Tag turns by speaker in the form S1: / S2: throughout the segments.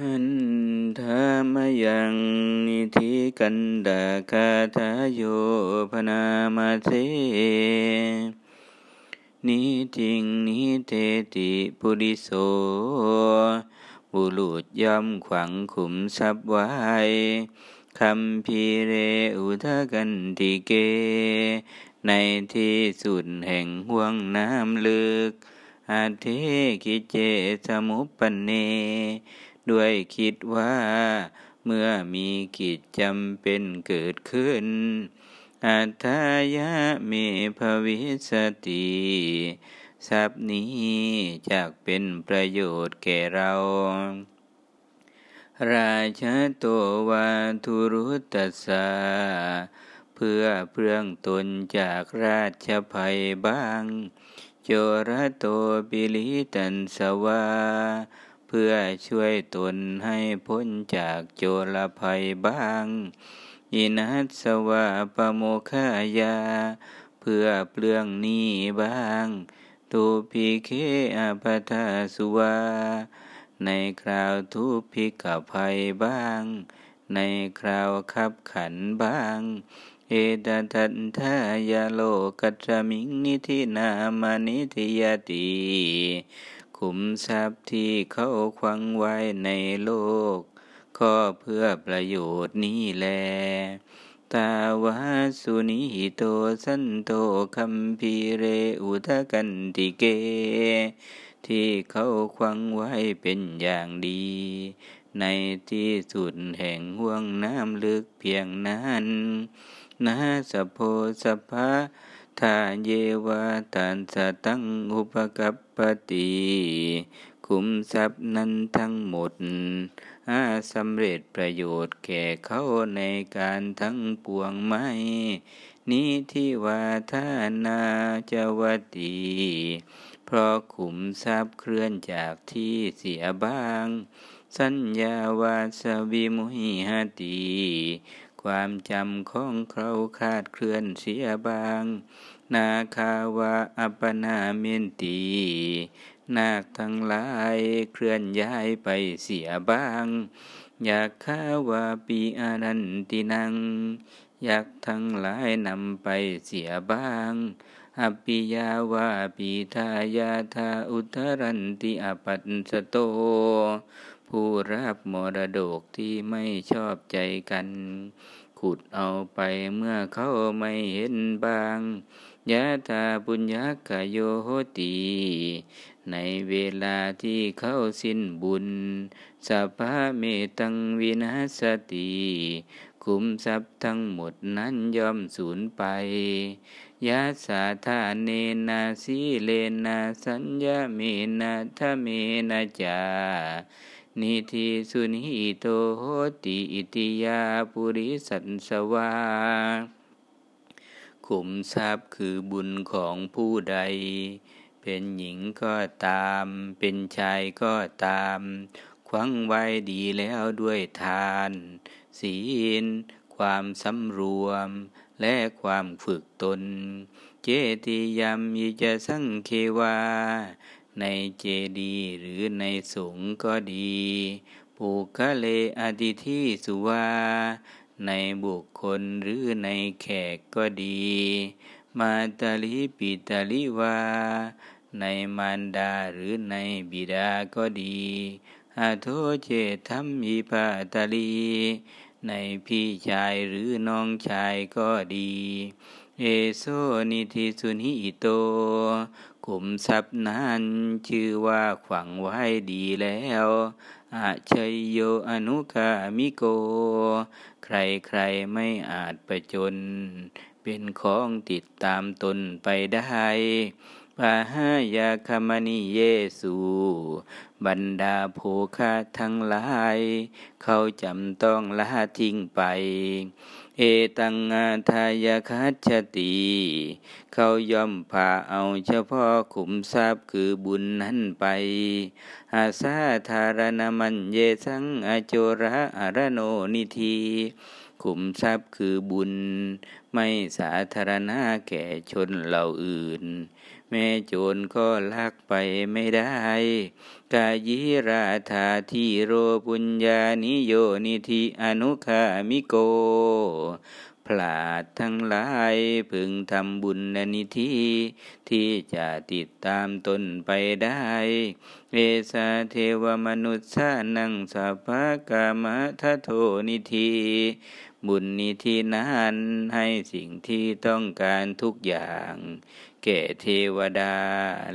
S1: หันธามยังนิธิกันดาคาทาโยพนามาเทนิจิงนิเทติปุริโส บุรุษย่อมขวังขุมทรัพย์ไว้คำพีเรอุทากันติเก ในที่สุดแห่งห่วงน้ำลึกอาเทกิเจสมุปปเน ด้วยคิดว่า เมื่อมีกิจจำเป็นเกิดขึ้น อัตยะเมภวิสติทรัพย์นี้จากเป็นประโยชน์แก่เรา ราชาโตวาทุรุตสาเพื่อเพื่องตนจากราชภัยบ้าง โจรโตปิลิตันสวา พื่อช่วยตนให้พ้นจากโจรภัยบ้าง อินัสวาปโมคายา เพื่อเปลืองนี้บ้างตูพิเคอปทาสุวา ในคราวทุพิกภัยบ้าง ในคราวขับขันบ้าง เอตตันทายาโลกัตมิงนิธินามานิธิยติ ขุมทรัพย์ที่เขาควังไว้ในโลก ก็เพื่อประโยชน์นี้แล ตาวาสุนิหิโตสันโตคัมพีเรอุทกันติเก ที่เขาควังไว้เป็นอย่างดี ในที่สุดแห่งห่วงน้ำลึกเพียงนั้น นาสโพสภะ ทาเยวาตันสตังอุปกัปปติคุมทรัพย์นั้นทั้งหมดอาสำเร็จประโยชน์แก่เขาในการทั้งปวงไม่นี้ที่ว่าทานาจวตีเพราะขุมทรัพย์เคลื่อนจากที่เสียบ้าง สัญญาวาสวิมุหิหตี ความจำของเขาคาดเคลื่อนเสียบาง นาคาวาอัปนาเมนตีนาคทั้งหลายเคลื่อนย้ายไปเสียบาง อยากข้าวาปีอานันตินัง อยากทั้งหลายนำไปเสียบางอปิยาวาปีทายาทาอุทรันติอปันสโต ผู้รับมรดกที่ไม่ชอบใจกัน ขุดเอาไปเมื่อเขาไม่เห็นบางยะธาปุญญกโยโหตีในเวลาที่เขาสิ้นบุญสัพพัมเปตังวินัสสะติ ขุมทรัพย์ทั้งหมดนั้นย่อมสูญไปยัสสะ ทาเนนะ สีเลนะ สัญญะเมนะ ทะเมนะ จะ นิธิสุนิหิโตโหติอิตถิยาปุริสัสสะ วาขุมทรัพย์คือบุญของผู้ใด เป็นหญิงก็ตาม เป็นชายก็ตาม ควังไว้ดีแล้วด้วยทาน ศีล ความสำรวม และความฝึกตน เจติยามยิจะสังเควา ในเจดีหรือในสงก็ดีปุคะเลอดิทีสุวา ในบุคคลหรือในแขกก็ดี มาตาลิปิตาลิวา ในมารดาหรือในบิดาก็ดีอาโทเจทัมมิปาตาลีในพี่ชายหรือน้องชายก็ดี เอโซนิทิสุนิโต ขุมทรัพย์นั้นชื่อว่าขวังไว้ดีแล้วอาชัยโยอนุคามิโก ใครใครไม่อาจประจน เป็นของติดตามตนไปได้ ปาหายาคามนิเยสูบรรดาโภคาทั้งหลาย เขาจำต้องละทิ้งไป เอตังอาทายคัจติ เขาย่อมพาเอาเฉพาะขุมทรัพย์คือบุญนั้นไป อาซาธารณมันเยสังอโจระอารโนนิธีขุมทรัพย์คือบุญ ไม่สาธารณะแก่ชนเหล่าอื่น แม่โจรก็ลักไปไม่ได้กายิราธาทีโรปุญญานิโยนิธิอนุคามิโกพลาดทั้งหลายพึงทำบุญและนิธิที่จะติดตามตนไปได้เอสาเทวมนุษย์สานังสัพพกามทโทนิธิบุญนิธินั้นให้สิ่งที่ต้องการทุกอย่าง แก่เทวดา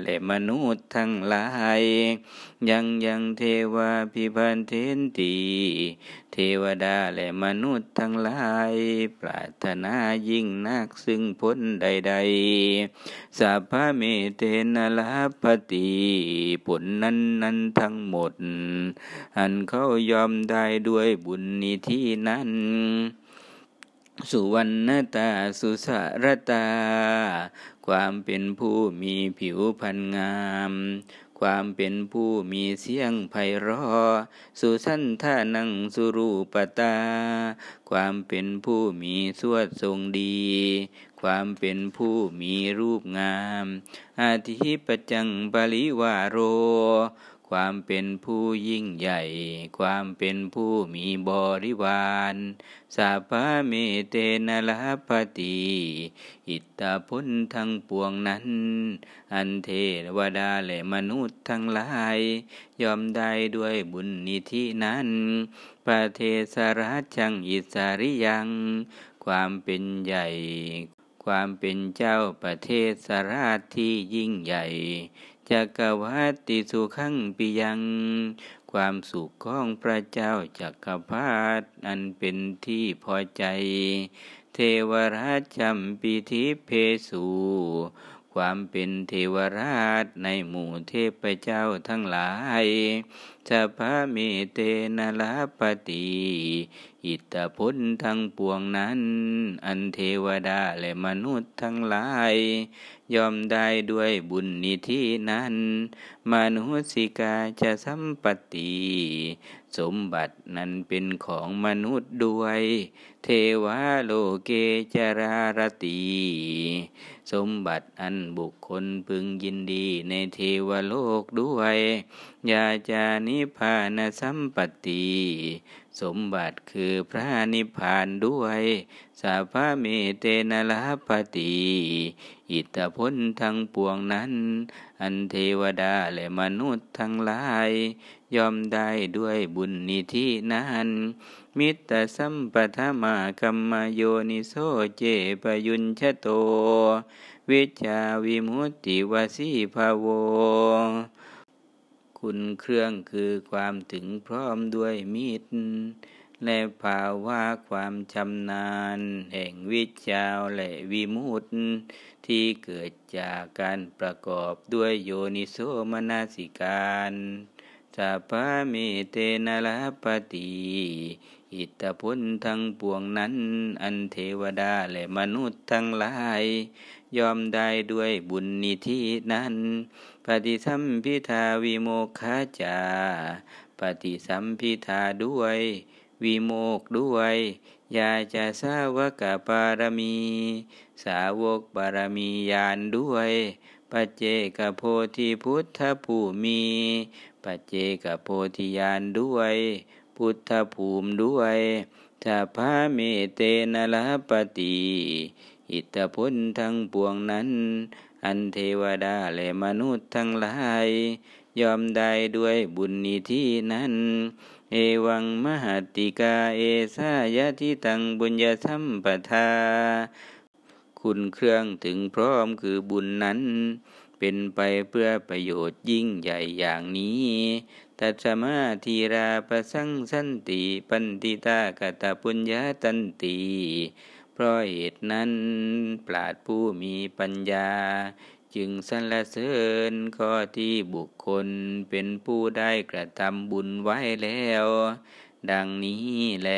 S1: และมนุษย์ทั้งหลาย ยังยังเทวาพิพันเทนตีเทวดาและมนุษย์ทั้งหลาย ปรารถนายิ่งนักซึ่งพ้นใด ๆสัพพเมเตนลาปติผลนั้นนั้นทั้งหมด อันเขายอมได้ด้วยบุญนิธินั้น สุวรรณตาสุสารตา ความเป็นผู้มีผิวพรรณงาม ความเป็นผู้มีเสียงไพเราะสุสันทานังสุรูปตา ความเป็นผู้มีสวดทรงดี ความเป็นผู้มีรูปงาม อาทิปจังบริวาโร ความเป็นผู้ยิ่งใหญ่ ความเป็นผู้มีบริวารสาพาเมเตนลาปติ อิตตาพุนทั้งปวงนั้น อันเทวดาและมนุษย์ทั้งหลาย ยอมได้ด้วยบุญนิธินั้นประเทศราชังอิสาริยัง ความเป็นใหญ่ความเป็นเจ้าประเทศสราชที่ยิ่งใหญ่ จักรวัติสุขังปิยัง ความสุขของพระเจ้าจักรพรรดิอันเป็นที่พอใจ เทวราชจำปิทิเพสูความเป็นเทวราชในหมู่เทพเจ้าทั้งหลายสัพพเมเตนลาปติอิตาพุนทั้งปวงนั้น อันเทวดาและมนุษย์ทั้งหลาย ยอมได้ด้วยบุญนิธินั้น มนุสิกาจะสัมปติ สมบัตินั้นเป็นของมนุษย์ด้วย เทวาโลเกจรารตี สมบัติอันบุคคลพึงยินดีในเทวโลกด้วย ยาจานิพานสัมปติสมบัติคือพระนิพพานด้วยสาพาเมเตนลาปติ อิตพ้นทั้งปวงนั้น อันเทวดาและมนุษย์ทั้งหลาย ยอมได้ด้วยบุญนิธินั้น มิตรสัมปทามากรรมโยนิโสเจปยุญชโต วิชาวิมุตติวสีภาโว คุณเครื่องคือความถึงพร้อมด้วยมิตร และภาวะความชำนาญ แห่งวิชาและวิมุตที่เกิดจากการประกอบด้วยโยนิโสมนสิการสัพพะเมเตนะลาปติอิตาพุนทั้งปวงนั้น อันเทวดาและมนุษย์ทั้งหลาย ยอมได้ด้วยบุญนิธินั้น ปฏิสัมพิทาวิโมกขาจา ปฏิสัมพิทาด้วยวิโมกด้วยยาจะสาวกปารมี สาวกบารมียานด้วยปัจเจกโพธิพุทธภูมิปัจเจกโพธิญาณด้วย พุทธภูมิด้วยถ้าพาเมเตนลาปติ อิตพุนทั้งปวงนั้น อันเทวดาและมนุษย์ทั้งหลาย ยอมได้ด้วยบุญนิธินั้น เอวังมหัติกาเอสายทิตังบุญญาสัมปทา คุณเครื่องถึงพร้อมคือบุญนั้น เป็นไปเพื่อประโยชน์ยิ่งใหญ่อย่างนี้ตัสมาทีราประสังสันติ ปันติตากตาปุญญาตันติ เพราะเหตุนั้นปราดผู้มีปัญญา จึงสรรเสริญข้อที่บุคคลเป็นผู้ได้กระทำบุญไว้แล้ว ดังนี้แล